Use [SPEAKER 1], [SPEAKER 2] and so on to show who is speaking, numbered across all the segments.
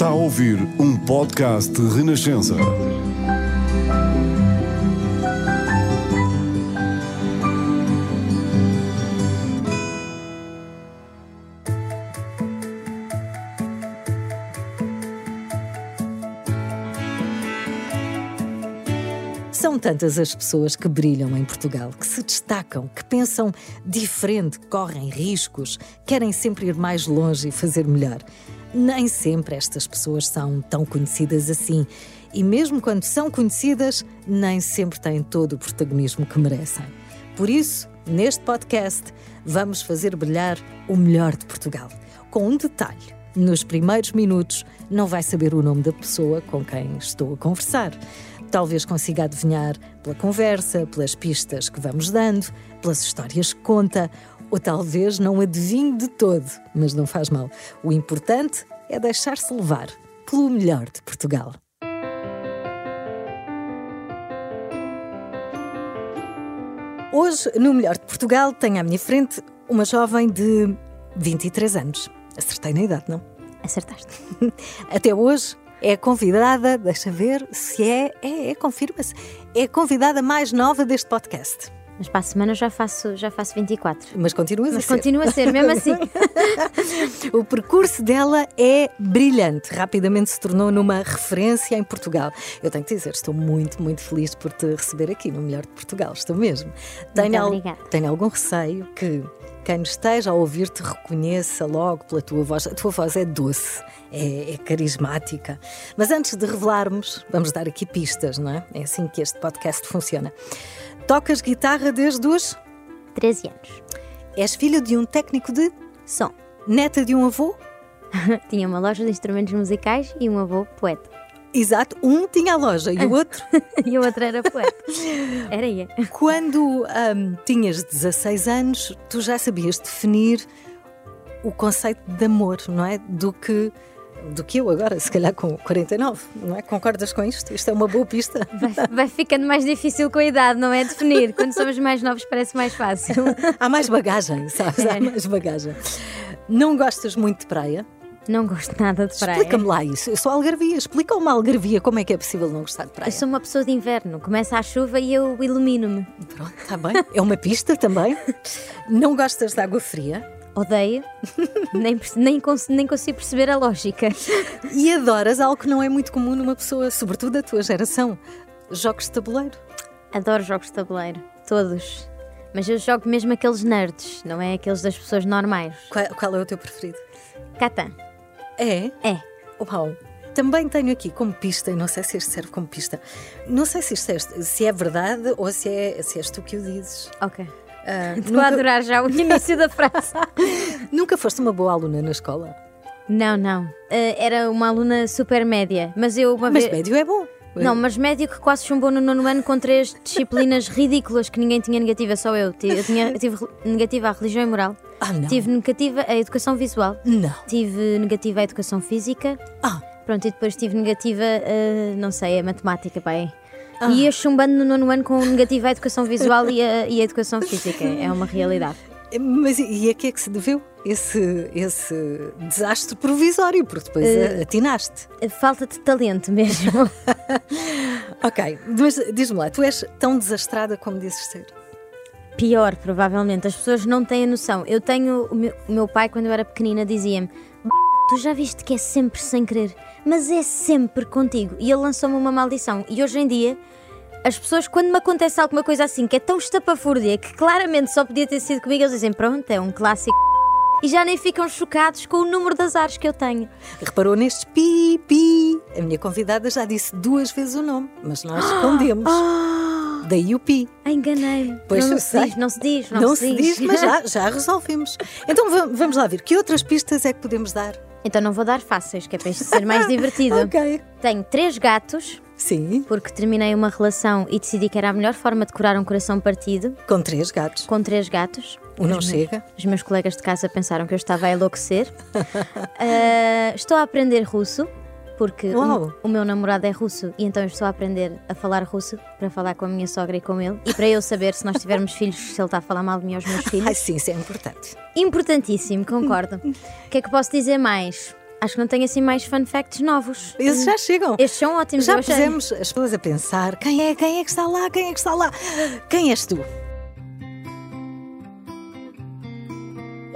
[SPEAKER 1] Está a ouvir um podcast de Renascença.
[SPEAKER 2] São tantas as pessoas que brilham em Portugal, que se destacam, que pensam diferente, correm riscos, querem sempre ir mais longe e fazer melhor. Nem sempre estas pessoas são tão conhecidas assim. E mesmo quando são conhecidas, nem sempre têm todo o protagonismo que merecem. Por isso, neste podcast, vamos fazer brilhar o melhor de Portugal. Com um detalhe: nos primeiros minutos, não vai saber o nome da pessoa com quem estou a conversar. Talvez consiga adivinhar pela conversa, pelas pistas que vamos dando, pelas histórias que conta, ou talvez não adivinhe de todo, mas não faz mal. O importante é deixar-se levar pelo melhor de Portugal. Hoje, no Melhor de Portugal, tenho à minha frente uma jovem de 23 anos. Acertei na idade, não?
[SPEAKER 3] Acertaste.
[SPEAKER 2] Até hoje é convidada, deixa ver se é, é, é confirma-se, é a convidada mais nova deste podcast.
[SPEAKER 3] Mas para a semana já faço, já faço 24.
[SPEAKER 2] Mas continuas
[SPEAKER 3] Mas
[SPEAKER 2] a ser.
[SPEAKER 3] continua a ser, mesmo assim.
[SPEAKER 2] O percurso dela é brilhante. Rapidamente se tornou numa referência em Portugal. Eu tenho que dizer, estou muito, muito feliz por te receber aqui no Melhor de Portugal. Estou mesmo. Tenho, al- tenho algum receio que quem nos esteja a ouvir te reconheça logo pela tua voz. A tua voz é doce, é, é carismática. Mas antes de revelarmos, vamos dar aqui pistas, não é? É assim que este podcast funciona. Tocas guitarra desde os.
[SPEAKER 3] 13 anos.
[SPEAKER 2] És filha de um técnico de.
[SPEAKER 3] Som.
[SPEAKER 2] Neta de um avô?
[SPEAKER 3] Tinha uma loja de instrumentos musicais e um avô poeta.
[SPEAKER 2] Exato, um tinha a loja e o outro,
[SPEAKER 3] E o outro era poeta. Era eu.
[SPEAKER 2] quando ahm, tinhas 16 anos, tu já sabias definir o conceito de amor, não é? Do que, do que eu agora, se calhar com 49, não é? Concordas com isto? Isto é uma boa pista.
[SPEAKER 3] Vai, vai ficando mais difícil com a idade, não é? Definir. Quando somos mais novos parece mais fácil.
[SPEAKER 2] Há mais bagagem, sabes? Há
[SPEAKER 3] É.
[SPEAKER 2] mais bagagem. Não gostas muito de praia?
[SPEAKER 3] Não gosto nada de praia.
[SPEAKER 2] Explica-me lá isso. Eu sou algarvia. Explica uma algarvia como é que é possível não gostar de praia.
[SPEAKER 3] Eu sou uma pessoa de inverno. Começa a chuva e eu ilumino-me.
[SPEAKER 2] Pronto, está bem. É uma pista também. Não gostas de água fria?
[SPEAKER 3] Odeio. Nem, nem, cons- nem consigo perceber a lógica.
[SPEAKER 2] E adoras algo que não é muito comum numa pessoa, sobretudo da tua geração: jogos de tabuleiro.
[SPEAKER 3] Adoro jogos de tabuleiro. Todos. Mas eu jogo mesmo aqueles nerds, não é aqueles das pessoas normais.
[SPEAKER 2] Qual, qual é o teu preferido?
[SPEAKER 3] Catan.
[SPEAKER 2] É?
[SPEAKER 3] É.
[SPEAKER 2] Uau! Também tenho aqui como pista, e não sei se este serve como pista, não sei se isto é, se é verdade ou se, é, se és tu que o dizes.
[SPEAKER 3] Ok.
[SPEAKER 2] Ah,
[SPEAKER 3] Estou a adorar já o início da frase.
[SPEAKER 2] nunca foste uma boa aluna na escola?
[SPEAKER 3] Não, não. Eh, era uma aluna super média, mas eu uma
[SPEAKER 2] Mas
[SPEAKER 3] vez.
[SPEAKER 2] médio é bom.
[SPEAKER 3] Não, mas médio que quase chumbou no nono ano com três disciplinas ridículas que ninguém tinha negativa, só eu. Eu, tinha, eu tive negativa à religião e moral,
[SPEAKER 2] Ah, não.
[SPEAKER 3] tive negativa à educação visual,
[SPEAKER 2] Não.
[SPEAKER 3] tive negativa à educação física,
[SPEAKER 2] Ah,
[SPEAKER 3] pronto, e depois tive negativa, a, não sei, a matemática, pai. E ia chumbando no nono ano com negativa à educação visual e a, e a educação física. É uma realidade.
[SPEAKER 2] mas e a que é que se deveu esse, esse desastre provisório? Porque depois
[SPEAKER 3] Eh,
[SPEAKER 2] atinaste.
[SPEAKER 3] Falta de talento mesmo.
[SPEAKER 2] Ok, mas diz-me lá, tu és tão desastrada como dizes ser?
[SPEAKER 3] Pior, provavelmente. As pessoas não têm a noção. Eu tenho. O meu, o meu pai, quando eu era pequenina, dizia-me: "B***, Tu já viste que é sempre sem querer, mas é sempre contigo. E ele lançou-me uma maldição. E hoje em dia, as pessoas, quando me acontece alguma coisa assim, que é tão estapafúrdia, que claramente só podia ter sido comigo, eles dizem: Pronto, é um clássico. E já nem ficam chocados com o número de azares que eu tenho.
[SPEAKER 2] Reparou nestes pi, pi. A minha convidada já disse duas vezes o nome, mas nós escondemos. Daí o pi.
[SPEAKER 3] Ah, enganei-me.
[SPEAKER 2] Pois
[SPEAKER 3] não,
[SPEAKER 2] eu
[SPEAKER 3] se diz, não se diz, não,
[SPEAKER 2] Não se diz, mas já, já resolvemos. Então va- vamos lá ver, que outras pistas é que podemos dar?
[SPEAKER 3] Então não vou dar fáceis, que é para isto ser mais divertido.
[SPEAKER 2] Ok.
[SPEAKER 3] Tenho três gatos,
[SPEAKER 2] Sim,
[SPEAKER 3] porque terminei uma relação e decidi que era a melhor forma de curar um coração partido,
[SPEAKER 2] com três gatos.
[SPEAKER 3] com três gatos.
[SPEAKER 2] Um não
[SPEAKER 3] Os
[SPEAKER 2] chega.
[SPEAKER 3] Meus, os meus colegas de casa pensaram que eu estava a enlouquecer. Ah, estou a aprender russo, porque o, o meu namorado é russo e então eu estou a aprender a falar russo para falar com a minha sogra e com ele e para eu saber se nós tivermos filhos, se ele está a falar mal de mim aos meus filhos.
[SPEAKER 2] Ai, sim, isso é importante.
[SPEAKER 3] Importantíssimo, concordo. O que é que posso dizer mais? Acho que não tenho assim mais fun facts novos.
[SPEAKER 2] Esses já chegam.
[SPEAKER 3] Estes são ótimos.
[SPEAKER 2] Já pusemos as pessoas a pensar: quem é, quem é que está lá, quem é que está lá? Quem és tu?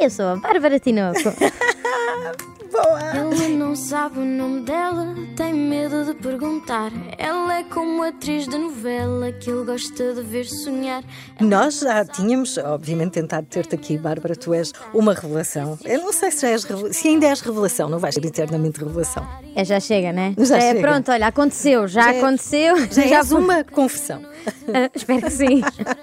[SPEAKER 3] Eu sou a Bárbara Tinoco.
[SPEAKER 4] Ela não sabe o nome dela, tem medo de perguntar. Ela é como atriz de novela que ele gosta de ver sonhar.
[SPEAKER 2] Nós já tínhamos, obviamente, tentado ter-te aqui, Bárbara. Tu és uma revelação. Eu não sei se, já és, se ainda és revelação, não vais ser eternamente revelação.
[SPEAKER 3] É, já chega, né?
[SPEAKER 2] Já
[SPEAKER 3] é
[SPEAKER 2] chega.
[SPEAKER 3] pronto, olha, aconteceu, já,
[SPEAKER 2] Já é-
[SPEAKER 3] aconteceu.
[SPEAKER 2] Já és uma confissão.
[SPEAKER 3] Ah, espero que sim.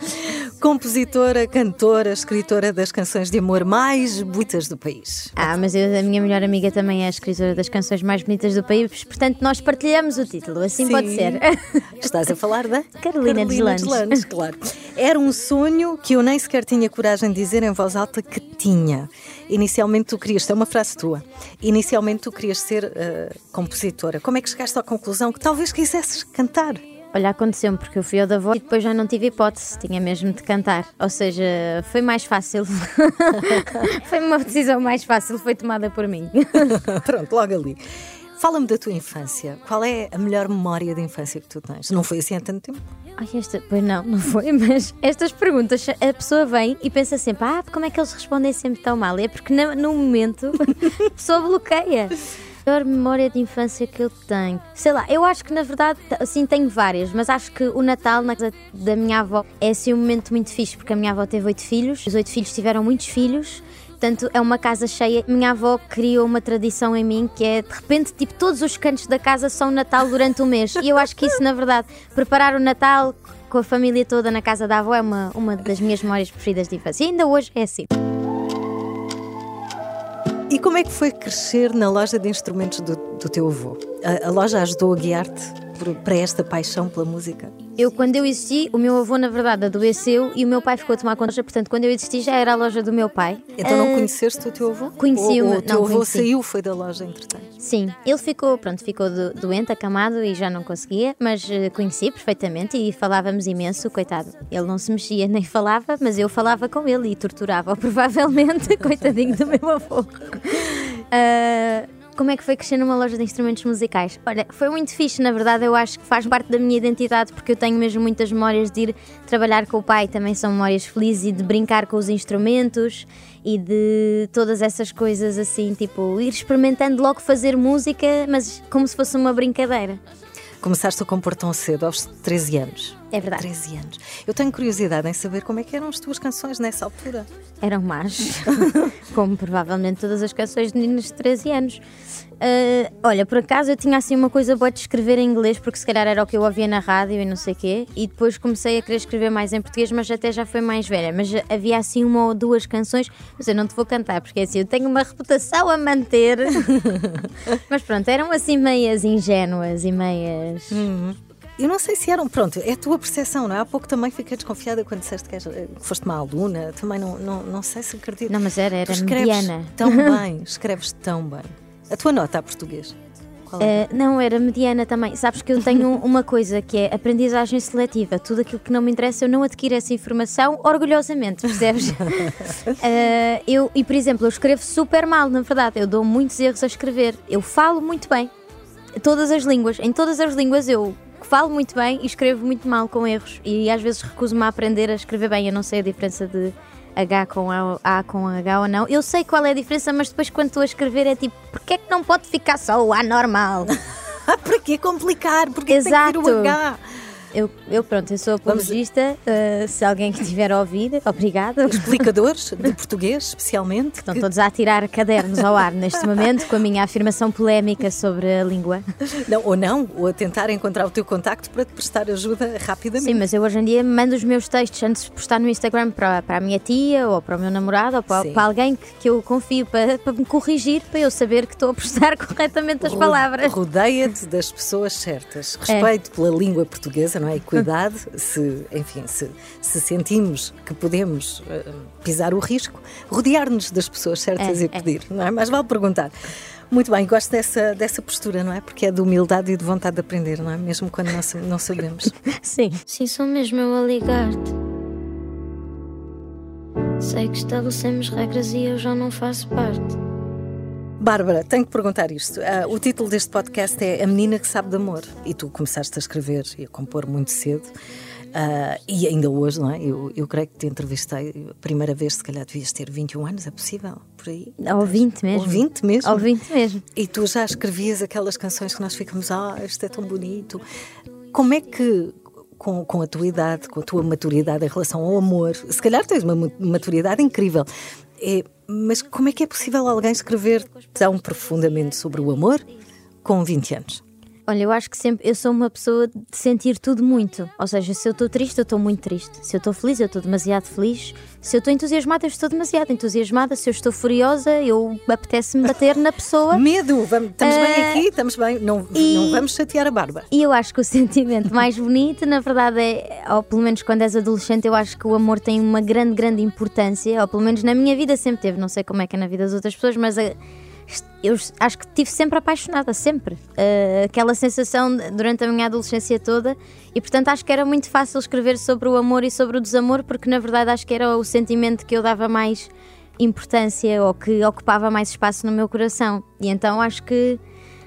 [SPEAKER 2] Compositora, cantora, escritora das canções de amor mais bonitas do país.
[SPEAKER 3] Ah, mas eu, a minha melhor amiga também é a escritora das canções mais bonitas do país, portanto nós partilhamos o título, assim
[SPEAKER 2] Sim.
[SPEAKER 3] pode ser.
[SPEAKER 2] Estás a falar da
[SPEAKER 3] Carolina Deslandes.
[SPEAKER 2] Deslandes, claro. Era um sonho que eu nem sequer tinha coragem de dizer em voz alta que tinha. Inicialmente tu querias, é uma frase tua, inicialmente tu querias ser eh, compositora. Como é que chegaste à conclusão que talvez quisesses cantar?
[SPEAKER 3] Olha, aconteceu-me porque eu fui ao da voz e depois já não tive hipótese, tinha mesmo de cantar. Ou seja, foi mais fácil. foi uma decisão mais fácil, foi tomada por mim.
[SPEAKER 2] Pronto, logo ali. Fala-me da tua infância. Qual é a melhor memória de infância que tu tens? Não foi assim há tanto tempo?
[SPEAKER 3] Ai, esta, pois não, não foi, mas estas perguntas, a pessoa vem e pensa sempre, ah, como é que eles respondem sempre tão mal? É porque no, no momento a pessoa bloqueia. Melhor memória de infância que eu tenho. Sei lá, eu acho que na verdade, assim, tenho várias, mas acho que o Natal na casa da minha avó é assim um momento muito fixe, porque a minha avó teve oito filhos, os oito filhos tiveram muitos filhos. Portanto, é uma casa cheia. Minha avó criou uma tradição em mim que é, de repente, tipo, todos os cantos da casa são Natal durante o mês. E eu acho que isso, na verdade, preparar o Natal com a família toda na casa da avó é uma, uma das minhas memórias preferidas de infância. E ainda hoje é assim.
[SPEAKER 2] E como é que foi crescer na loja de instrumentos do, do teu avô? A, a loja ajudou a guiar-te para esta paixão pela música?
[SPEAKER 3] Eu, quando eu existi, o meu avô, na verdade, adoeceu e o meu pai ficou a tomar conta. Portanto, quando eu existi, já era a loja do meu pai.
[SPEAKER 2] Então não
[SPEAKER 3] Ah,
[SPEAKER 2] conheceste o teu avô?
[SPEAKER 3] conheci-o, não,
[SPEAKER 2] o teu avô
[SPEAKER 3] conheci.
[SPEAKER 2] saiu, foi da loja entretanto?
[SPEAKER 3] Sim, ele ficou, pronto, ficou do- doente, acamado e já não conseguia, mas eh, conheci perfeitamente e falávamos imenso, coitado. Ele não se mexia nem falava, mas eu falava com ele e torturava-o provavelmente, coitadinho do meu avô. Ah, como é que foi crescer numa loja de instrumentos musicais? Olha, foi muito fixe, na verdade, eu acho que faz parte da minha identidade, porque eu tenho mesmo muitas memórias de ir trabalhar com o pai, também são memórias felizes, e de brincar com os instrumentos e de todas essas coisas assim, tipo, ir experimentando logo fazer música, mas como se fosse uma brincadeira.
[SPEAKER 2] Começaste a compor tão cedo, aos 13 anos.
[SPEAKER 3] É verdade.
[SPEAKER 2] 13 anos. Eu tenho curiosidade em saber como é que eram as tuas canções nessa altura.
[SPEAKER 3] Eram más, como provavelmente todas as canções de meninas de 13 anos. Ah, olha, por acaso eu tinha assim uma coisa boa de escrever em inglês, porque se calhar era o que eu ouvia na rádio e não sei o quê, e depois comecei a querer escrever mais em português, mas até já foi mais velha. Mas havia assim uma ou duas canções, mas eu não te vou cantar, porque assim eu tenho uma reputação a manter. mas pronto, eram assim meias ingênuas e meias.
[SPEAKER 2] Eu não sei se eram, pronto, é a tua percepção, não é? Há pouco também fiquei desconfiada quando disseste que, és- que foste uma aluna, também não, não, não sei se acredito.
[SPEAKER 3] Não, mas era, era
[SPEAKER 2] Tu escreves
[SPEAKER 3] mediana.
[SPEAKER 2] tão bem, escreves tão bem. A tua nota a português? Qual é?
[SPEAKER 3] Uh, não, era mediana também. Sabes que eu tenho uma coisa que é aprendizagem seletiva. Tudo aquilo que não me interessa, eu não adquiro essa informação orgulhosamente, percebes? Uh, eu, e por exemplo, eu escrevo super mal, na verdade. Eu dou muitos erros a escrever. Eu falo muito bem. Todas as línguas. Em todas as línguas eu falo muito bem e escrevo muito mal com erros. E às vezes recuso-me a aprender a escrever bem. Eu não sei a diferença de H com A, A com H ou não. Eu sei qual é a diferença, mas depois quando estou a escrever é tipo, porquê é que não pode ficar só o A normal?
[SPEAKER 2] Para que complicar? Porque tem que
[SPEAKER 3] Exato.
[SPEAKER 2] ter o H.
[SPEAKER 3] Eu, eu pronto, eu sou apologista. uh, se alguém que estiver a ouvir, obrigada.
[SPEAKER 2] Explicadores de português, especialmente.
[SPEAKER 3] Estão
[SPEAKER 2] que-
[SPEAKER 3] todos a tirar cadernos ao ar neste momento com a minha afirmação polémica sobre a língua.
[SPEAKER 2] Não, ou não, ou a tentar encontrar o teu contacto para te prestar ajuda rapidamente.
[SPEAKER 3] Sim, mas eu hoje em dia mando os meus textos antes de postar no Instagram para, para a minha tia ou para o meu namorado ou para, para alguém que, que eu confio para, para me corrigir, para eu saber que estou a postar corretamente as palavras.
[SPEAKER 2] Rodeia-te das pessoas certas. Respeito pela língua portuguesa, não é? E cuidado, se, enfim, se, se sentimos que podemos eh, pisar o risco, rodear-nos das pessoas certas
[SPEAKER 3] É,
[SPEAKER 2] e pedir, não é? Mas vale perguntar. Muito bem, gosto dessa, dessa postura, não é? Porque é de humildade e de vontade de aprender, não é? Mesmo quando não, não sabemos.
[SPEAKER 3] Sim.
[SPEAKER 4] Sim, sou mesmo eu a ligar-te. Sei que estabelecemos regras e eu já não faço parte.
[SPEAKER 2] Bárbara, tenho que perguntar isto. Uh, o título deste podcast é A Menina que Sabe de Amor. E tu começaste a escrever e a compor muito cedo. Uh, e ainda hoje, não é? Eu, eu creio que te entrevistei a primeira vez, se calhar devias ter 21 anos, é possível? Por aí?
[SPEAKER 3] Ou 20 mesmo.
[SPEAKER 2] Ou 20 mesmo.
[SPEAKER 3] Ou 20 mesmo.
[SPEAKER 2] E tu já escrevias aquelas canções que nós ficamos, ah, isto é tão bonito. Como é que, com, com a tua idade, com a tua maturidade em relação ao amor, se calhar tens uma maturidade incrível, é, mas como é que é possível alguém escrever tão profundamente sobre o amor com 20 anos?
[SPEAKER 3] Olha, eu acho que sempre eu sou uma pessoa de sentir tudo muito. Ou seja, se eu estou triste, eu estou muito triste. Se eu estou feliz, eu estou demasiado feliz. Se eu estou entusiasmada, eu estou demasiado entusiasmada. Se eu estou furiosa, eu apetece-me bater na pessoa.
[SPEAKER 2] Medo! Vamos, estamos uh, bem ah, aqui, estamos bem. Não, e, não vamos chatear a barba.
[SPEAKER 3] E eu acho que o sentimento mais bonito, na verdade, é, ou pelo menos quando és adolescente, eu acho que o amor tem uma grande, grande importância. Ou pelo menos na minha vida sempre teve. Não sei como é que é na vida das outras pessoas, mas. A, eu acho que estive sempre apaixonada, sempre. Uh, aquela sensação durante a minha adolescência toda. E portanto acho que era muito fácil escrever sobre o amor e sobre o desamor, porque na verdade acho que era o sentimento que eu dava mais importância ou que ocupava mais espaço no meu coração. E então acho que.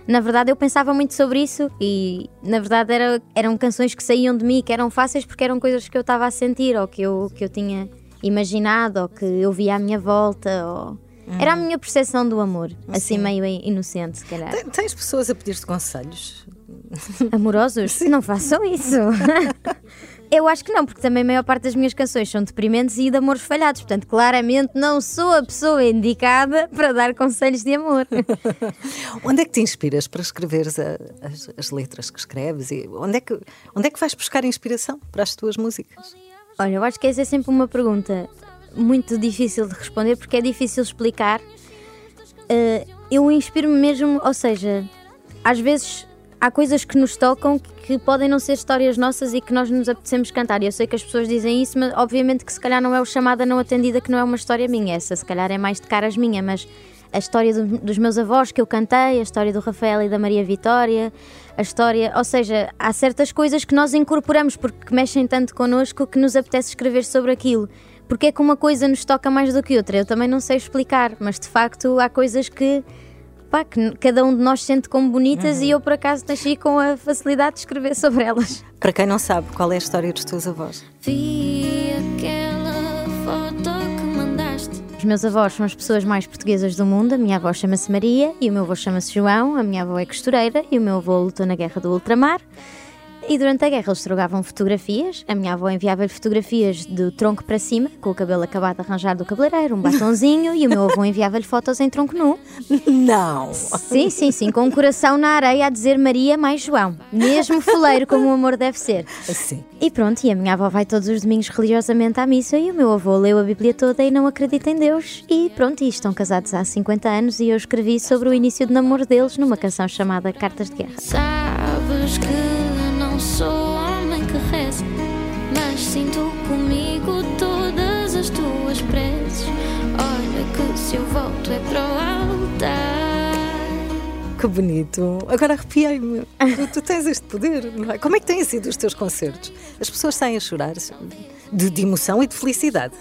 [SPEAKER 3] Na verdade, eu pensava muito sobre isso e, na verdade, era, eram canções que saíam de mim, que eram fáceis porque eram coisas que eu estava a sentir ou que eu, que eu tinha imaginado ou que eu via à minha volta. Ou Hum. Era a minha percepção do amor, assim meio inocente, se calhar.
[SPEAKER 2] Tens pessoas a pedir-te conselhos?
[SPEAKER 3] Amorosos? Sim. Não façam isso. Eu acho que não, porque também a maior parte das minhas canções são deprimentes e de amores falhados. Portanto, claramente não sou a pessoa indicada para dar conselhos de amor.
[SPEAKER 2] onde é que te inspiras para escreveres a, as, as, letras que escreves? E onde, é que, onde é que vais buscar inspiração para as tuas músicas?
[SPEAKER 3] Olha, eu acho que essa é sempre uma pergunta muito difícil de responder porque é difícil explicar. Uh, eu inspiro-me mesmo, ou seja, às vezes há coisas que nos tocam que podem não ser histórias nossas e que nós nos apetecemos cantar. Eu sei que as pessoas dizem isso, mas obviamente que se calhar não é o chamada não atendida, que não é uma história minha. Essa se calhar é mais de caras minha, mas a história do, dos meus avós que eu cantei, a história do Rafael e da Maria Vitória, a história. Ou seja, há certas coisas que nós incorporamos porque mexem tanto connosco que nos apetece escrever sobre aquilo porque é que uma coisa nos toca mais do que outra. Eu também não sei explicar, mas de facto há coisas que, pá, que cada um de nós sente como bonitas uhum. e eu por acaso nasci com a facilidade de escrever sobre elas.
[SPEAKER 2] Para quem não sabe, qual é a história dos teus avós?
[SPEAKER 4] Vi aquela foto que mandaste.
[SPEAKER 3] Os meus avós são as pessoas mais portuguesas do mundo. A minha avó chama-se Maria e o meu avô chama-se João. A minha avó é costureira e o meu avô lutou na Guerra do Ultramar. E durante a guerra eles trocavam fotografias. A minha avó enviava-lhe fotografias do tronco para cima, com o cabelo acabado de arranjar do cabeleireiro, um batonzinho, e o meu avô enviava-lhe fotos em tronco nu.
[SPEAKER 2] Não!
[SPEAKER 3] Sim, sim, sim, com um coração na areia a dizer Maria mais João. Mesmo foleiro como o amor deve ser.
[SPEAKER 2] Sim.
[SPEAKER 3] E pronto, e a minha avó vai todos os domingos religiosamente à missa e o meu avô leu a Bíblia toda e não acredita em Deus. E pronto, e estão casados há 50 anos e eu escrevi sobre o início do namoro deles numa canção chamada Cartas de Guerra.
[SPEAKER 4] Sabes que volto é para o altar.
[SPEAKER 2] Que bonito. Agora arrepiei-me. Tu, tu, tens este poder, não é? Como é que têm sido os teus concertos? As pessoas saem a chorar de, de emoção e de felicidade.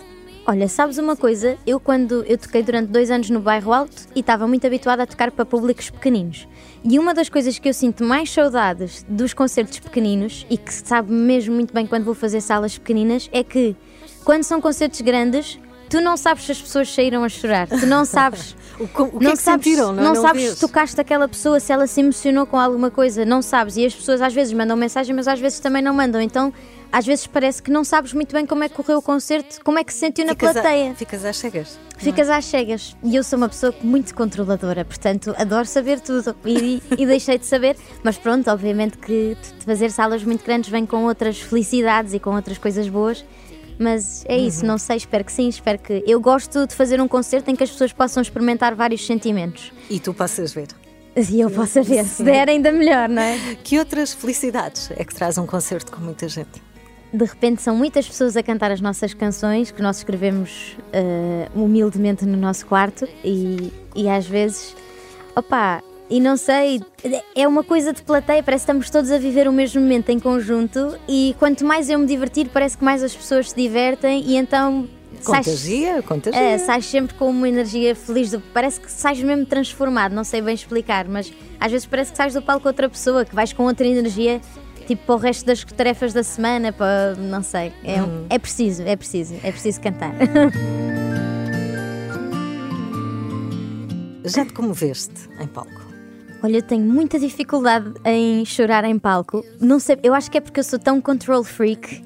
[SPEAKER 3] Olha, sabes uma coisa? Eu quando eu toquei durante dois anos no bairro Alto e estava muito habituada a tocar para públicos pequeninos. E uma das coisas que eu sinto mais saudades dos concertos pequeninos e que sabe mesmo muito bem quando vou fazer salas pequeninas é que quando são concertos grandes tu não sabes se as pessoas saíram a chorar, tu não sabes.
[SPEAKER 2] o, que, o que não é que sabes, sentiram, não,
[SPEAKER 3] não, não sabes se tocaste aquela pessoa, se ela se emocionou com alguma coisa, não sabes. E as pessoas às vezes mandam mensagem, mas às vezes também não mandam. Então às vezes parece que não sabes muito bem como é que correu o concerto, como é que se sentiu na
[SPEAKER 2] ficas
[SPEAKER 3] plateia.
[SPEAKER 2] A, ficas às cegas.
[SPEAKER 3] Ficas às cegas. E eu sou uma pessoa muito controladora, portanto adoro saber tudo e, e deixei de saber. Mas pronto, obviamente que fazer salas muito grandes vem com outras felicidades e com outras coisas boas. Mas é isso, uhum. não sei, espero que sim, espero que. Eu gosto de fazer um concerto em que as pessoas possam experimentar vários sentimentos.
[SPEAKER 2] E tu possas ver.
[SPEAKER 3] E eu possa ver, se der ainda melhor, não é?
[SPEAKER 2] Que outras felicidades é que traz um concerto com muita gente?
[SPEAKER 3] de repente são muitas pessoas a cantar as nossas canções que nós escrevemos uh, humildemente no nosso quarto e, e às vezes, opá, e não sei, é uma coisa de plateia, parece que estamos todos a viver o mesmo momento em conjunto e quanto mais eu me divertir, parece que mais as pessoas se divertem e então sais-
[SPEAKER 2] Contagia, contagia.
[SPEAKER 3] É, sais sempre com uma energia feliz, do- parece que sais mesmo transformado, não sei bem explicar, mas às vezes parece que sais do palco outra pessoa, que vais com outra energia, tipo para o resto das tarefas da semana, para não sei. É, um- é preciso, é preciso, é preciso cantar.
[SPEAKER 2] Já te comoveste em palco?
[SPEAKER 3] Olha, eu tenho muita dificuldade em chorar em palco. Não sei, eu acho que é porque eu sou tão control freak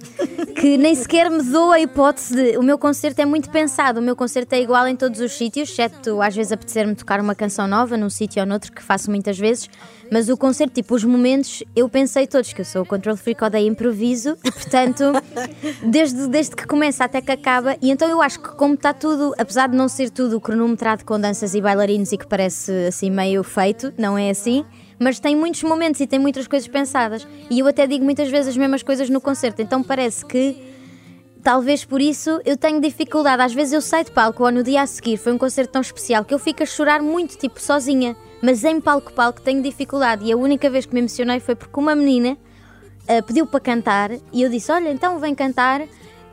[SPEAKER 3] que nem sequer me dou a hipótese de. O meu concerto é muito pensado, o meu concerto é igual em todos os sítios, exceto às vezes apetecer-me tocar uma canção nova num sítio ou noutro, que faço muitas vezes. Mas o concerto, tipo, os momentos, eu pensei todos que eu sou o control freak, odeio improviso e, portanto, desde, desde que começa até que acaba. E então eu acho que, como está tudo, apesar de não ser tudo cronometrado com danças e bailarinos e que parece assim meio feito, não é assim. Mas tem muitos momentos e tem muitas coisas pensadas. E eu até digo muitas vezes as mesmas coisas no concerto. Então parece que talvez por isso eu tenho dificuldade. Às vezes eu saio de palco ou no dia a seguir foi um concerto tão especial que eu fico a chorar muito, tipo, sozinha. Mas em palco-palco tenho dificuldade. E a única vez que me emocionei foi porque uma menina ah, pediu para cantar e eu disse: Olha, então vem cantar.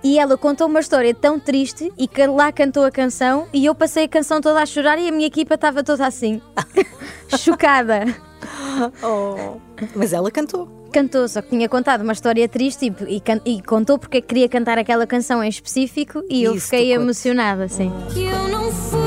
[SPEAKER 3] E ela contou uma história tão triste e que lá cantou a canção e eu passei a canção toda a chorar e a minha equipa estava toda assim, chocada.
[SPEAKER 2] Oh. Mas ela cantou.
[SPEAKER 3] Cantou, só que tinha contado uma história triste e, e e contou porque que queria cantar aquela canção em específico e eu
[SPEAKER 2] Isso
[SPEAKER 3] fiquei
[SPEAKER 2] tocou-te.
[SPEAKER 3] emocionada, sim.
[SPEAKER 4] Que eu não fujo,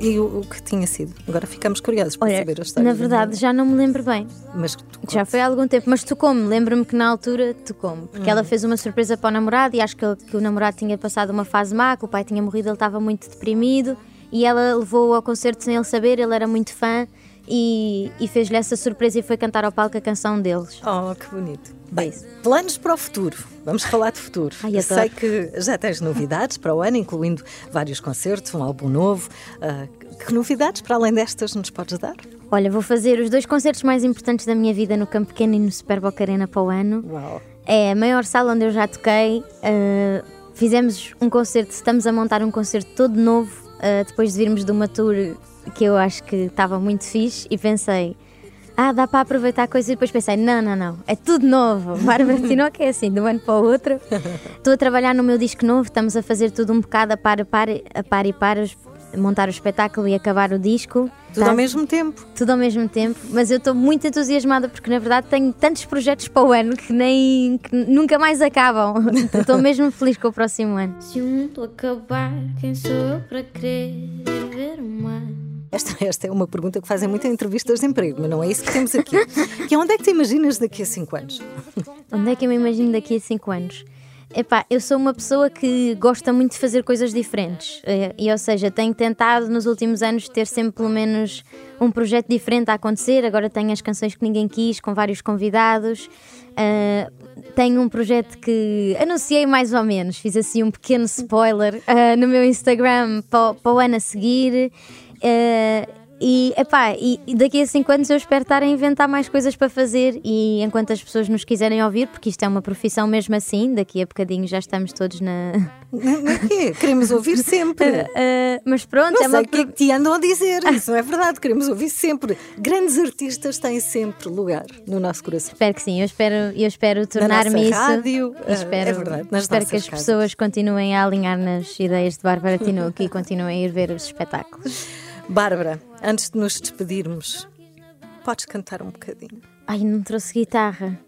[SPEAKER 4] E o,
[SPEAKER 2] o que tinha sido? Agora ficamos curiosos para
[SPEAKER 3] Olha,
[SPEAKER 2] saber a história.
[SPEAKER 3] na verdade já não me lembro bem.
[SPEAKER 2] Mas
[SPEAKER 3] Já foi há algum tempo, mas tocou-me. Lembro-me que na altura tocou-me. Porque
[SPEAKER 2] Hum.
[SPEAKER 3] ela fez uma surpresa para o namorado e acho que, ele- que o namorado tinha passado uma fase má, que o pai tinha morrido, ele estava muito deprimido e ela levou-o ao concerto sem ele saber, ele era muito fã e, e fez-lhe essa surpresa e foi cantar ao palco a canção deles.
[SPEAKER 2] Oh, que bonito. Bem, planos para o futuro. Vamos falar de futuro.
[SPEAKER 3] Ai,
[SPEAKER 2] Eu. Sei que já tens novidades para o ano, incluindo vários concertos, um álbum novo. Ah, que novidades, para além destas, nos podes dar?
[SPEAKER 3] Olha, vou fazer os dois concertos mais importantes da minha vida no Campo Pequeno e no Super Boca Arena para o ano.
[SPEAKER 2] Uau.
[SPEAKER 3] É a maior sala onde eu já toquei. Uh, fizemos um concerto, estamos a montar um concerto todo novo, uh, depois de virmos de uma tour que eu acho que estava muito fixe e pensei. Ah, dá para aproveitar a coisa e depois pensei, não, não, não, é tudo novo. Bárbara Tinoco é assim, de um ano para o outro. Estou a trabalhar no meu disco novo, estamos a fazer tudo um bocado a par, a par, a par e par, os- montar o espetáculo e acabar o disco.
[SPEAKER 2] Tudo
[SPEAKER 3] Tá?
[SPEAKER 2] ao mesmo tempo.
[SPEAKER 3] tudo ao mesmo tempo, mas eu estou muito entusiasmada porque na verdade tenho tantos projetos para o ano que nem que nunca mais acabam. Estou mesmo feliz com o próximo ano.
[SPEAKER 4] Se o mundo acabar, quem sou eu para querer viver ano?
[SPEAKER 2] Esta, esta é uma pergunta que fazem muito em entrevistas de emprego, mas não é isso que temos aqui. Que é onde é que te imaginas daqui a cinco anos?
[SPEAKER 3] Onde é que eu me imagino daqui a 5 anos? Epá, eu sou uma pessoa que gosta muito de fazer coisas diferentes. Eh, E, ou seja, tenho tentado nos últimos anos ter sempre pelo menos um projeto diferente a acontecer. Agora tenho as canções que ninguém quis, com vários convidados. Eh, tenho um projeto que anunciei mais ou menos, fiz assim um pequeno spoiler eh, no meu Instagram para, para o ano a seguir. Eh, e, epá, e, e daqui a 5 anos eu espero estar a inventar mais coisas para fazer e enquanto as pessoas nos quiserem ouvir, porque isto é uma profissão mesmo assim, daqui a bocadinho já estamos todos na.
[SPEAKER 2] Não é quê? Queremos ouvir sempre.
[SPEAKER 3] Eh, mas pronto,
[SPEAKER 2] Não
[SPEAKER 3] é
[SPEAKER 2] sei
[SPEAKER 3] uma.
[SPEAKER 2] o que é que te andam a dizer, isso não é verdade. Queremos ouvir sempre. Grandes artistas têm sempre lugar no nosso coração.
[SPEAKER 3] Espero que sim, eu espero, eu espero tornar-me isso.
[SPEAKER 2] rádio,
[SPEAKER 3] e
[SPEAKER 2] eh,
[SPEAKER 3] espero,
[SPEAKER 2] é verdade, nas
[SPEAKER 3] espero que as pessoas continuem a alinhar nas ideias de Bárbara Tinoco e continuem a ir ver os espetáculos.
[SPEAKER 2] Bárbara, antes de nos despedirmos, podes cantar um bocadinho.
[SPEAKER 3] Ai, não trouxe guitarra.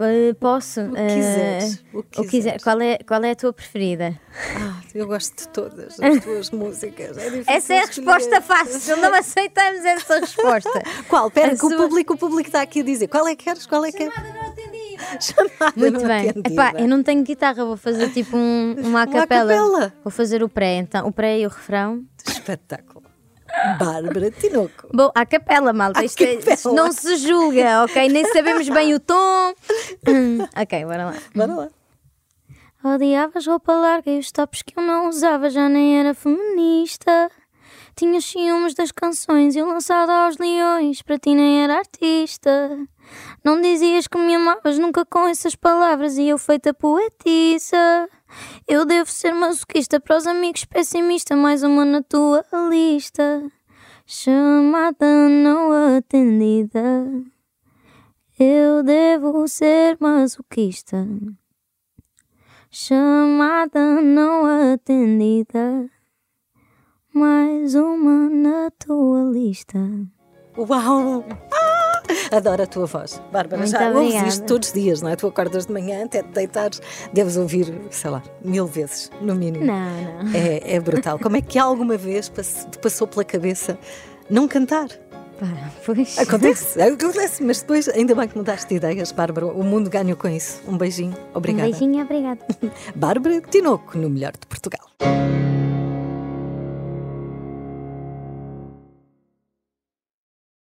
[SPEAKER 3] Eh, posso? O
[SPEAKER 2] que quiseres, o que quiseres.
[SPEAKER 3] Qual, é, qual é a tua preferida?
[SPEAKER 2] Ah, eu gosto de todas as tuas músicas. É
[SPEAKER 3] Essa é a
[SPEAKER 2] escolher.
[SPEAKER 3] resposta fácil, não aceitamos essa resposta.
[SPEAKER 2] Qual? Espera, que o
[SPEAKER 3] sua-
[SPEAKER 2] público, o público está aqui a dizer. Qual é que queres? Qual é que é? Chamada
[SPEAKER 3] Muito
[SPEAKER 2] não
[SPEAKER 3] bem.
[SPEAKER 2] atendida.
[SPEAKER 3] Epá, eu não tenho guitarra, vou fazer tipo um, uma acapela. Vou fazer o pré, então, o pré e o refrão.
[SPEAKER 2] Espetáculo. Bárbara Tinoco.
[SPEAKER 3] Bom, a capela, malta. Isto, é-
[SPEAKER 2] capela.
[SPEAKER 3] não se julga, ok? Nem sabemos bem o tom. Hum, ok, bora lá.
[SPEAKER 2] Bora lá.
[SPEAKER 3] Odiavas roupa larga e os tops que eu não usava já nem era feminista. Tinhas ciúmes das canções e eu lançada aos leões, para ti nem era artista. Não dizias que me amavas nunca com essas palavras e eu feita poetisa. Eu devo ser masoquista para os amigos pessimista, mais uma na tua lista. Chamada não atendida. Eu devo ser masoquista. Chamada não atendida. Mais uma na tua lista.
[SPEAKER 2] Uau! Adoro a tua voz, Bárbara.
[SPEAKER 3] Muito
[SPEAKER 2] Já ouves
[SPEAKER 3] obrigada.
[SPEAKER 2] isto todos os dias, não é? Tu acordas de manhã até te deitares, deves ouvir, sei lá, mil vezes, no mínimo.
[SPEAKER 3] Não, não.
[SPEAKER 2] É, é brutal. Como é que alguma vez te passou pela cabeça não cantar?
[SPEAKER 3] Pá, pois.
[SPEAKER 2] Acontece, acontece, mas depois ainda bem que mudaste de ideias, Bárbara. O mundo ganhou com isso. Um beijinho,
[SPEAKER 3] Um
[SPEAKER 2] obrigada.
[SPEAKER 3] beijinho, obrigada.
[SPEAKER 2] Bárbara Tinoco, no melhor de Portugal.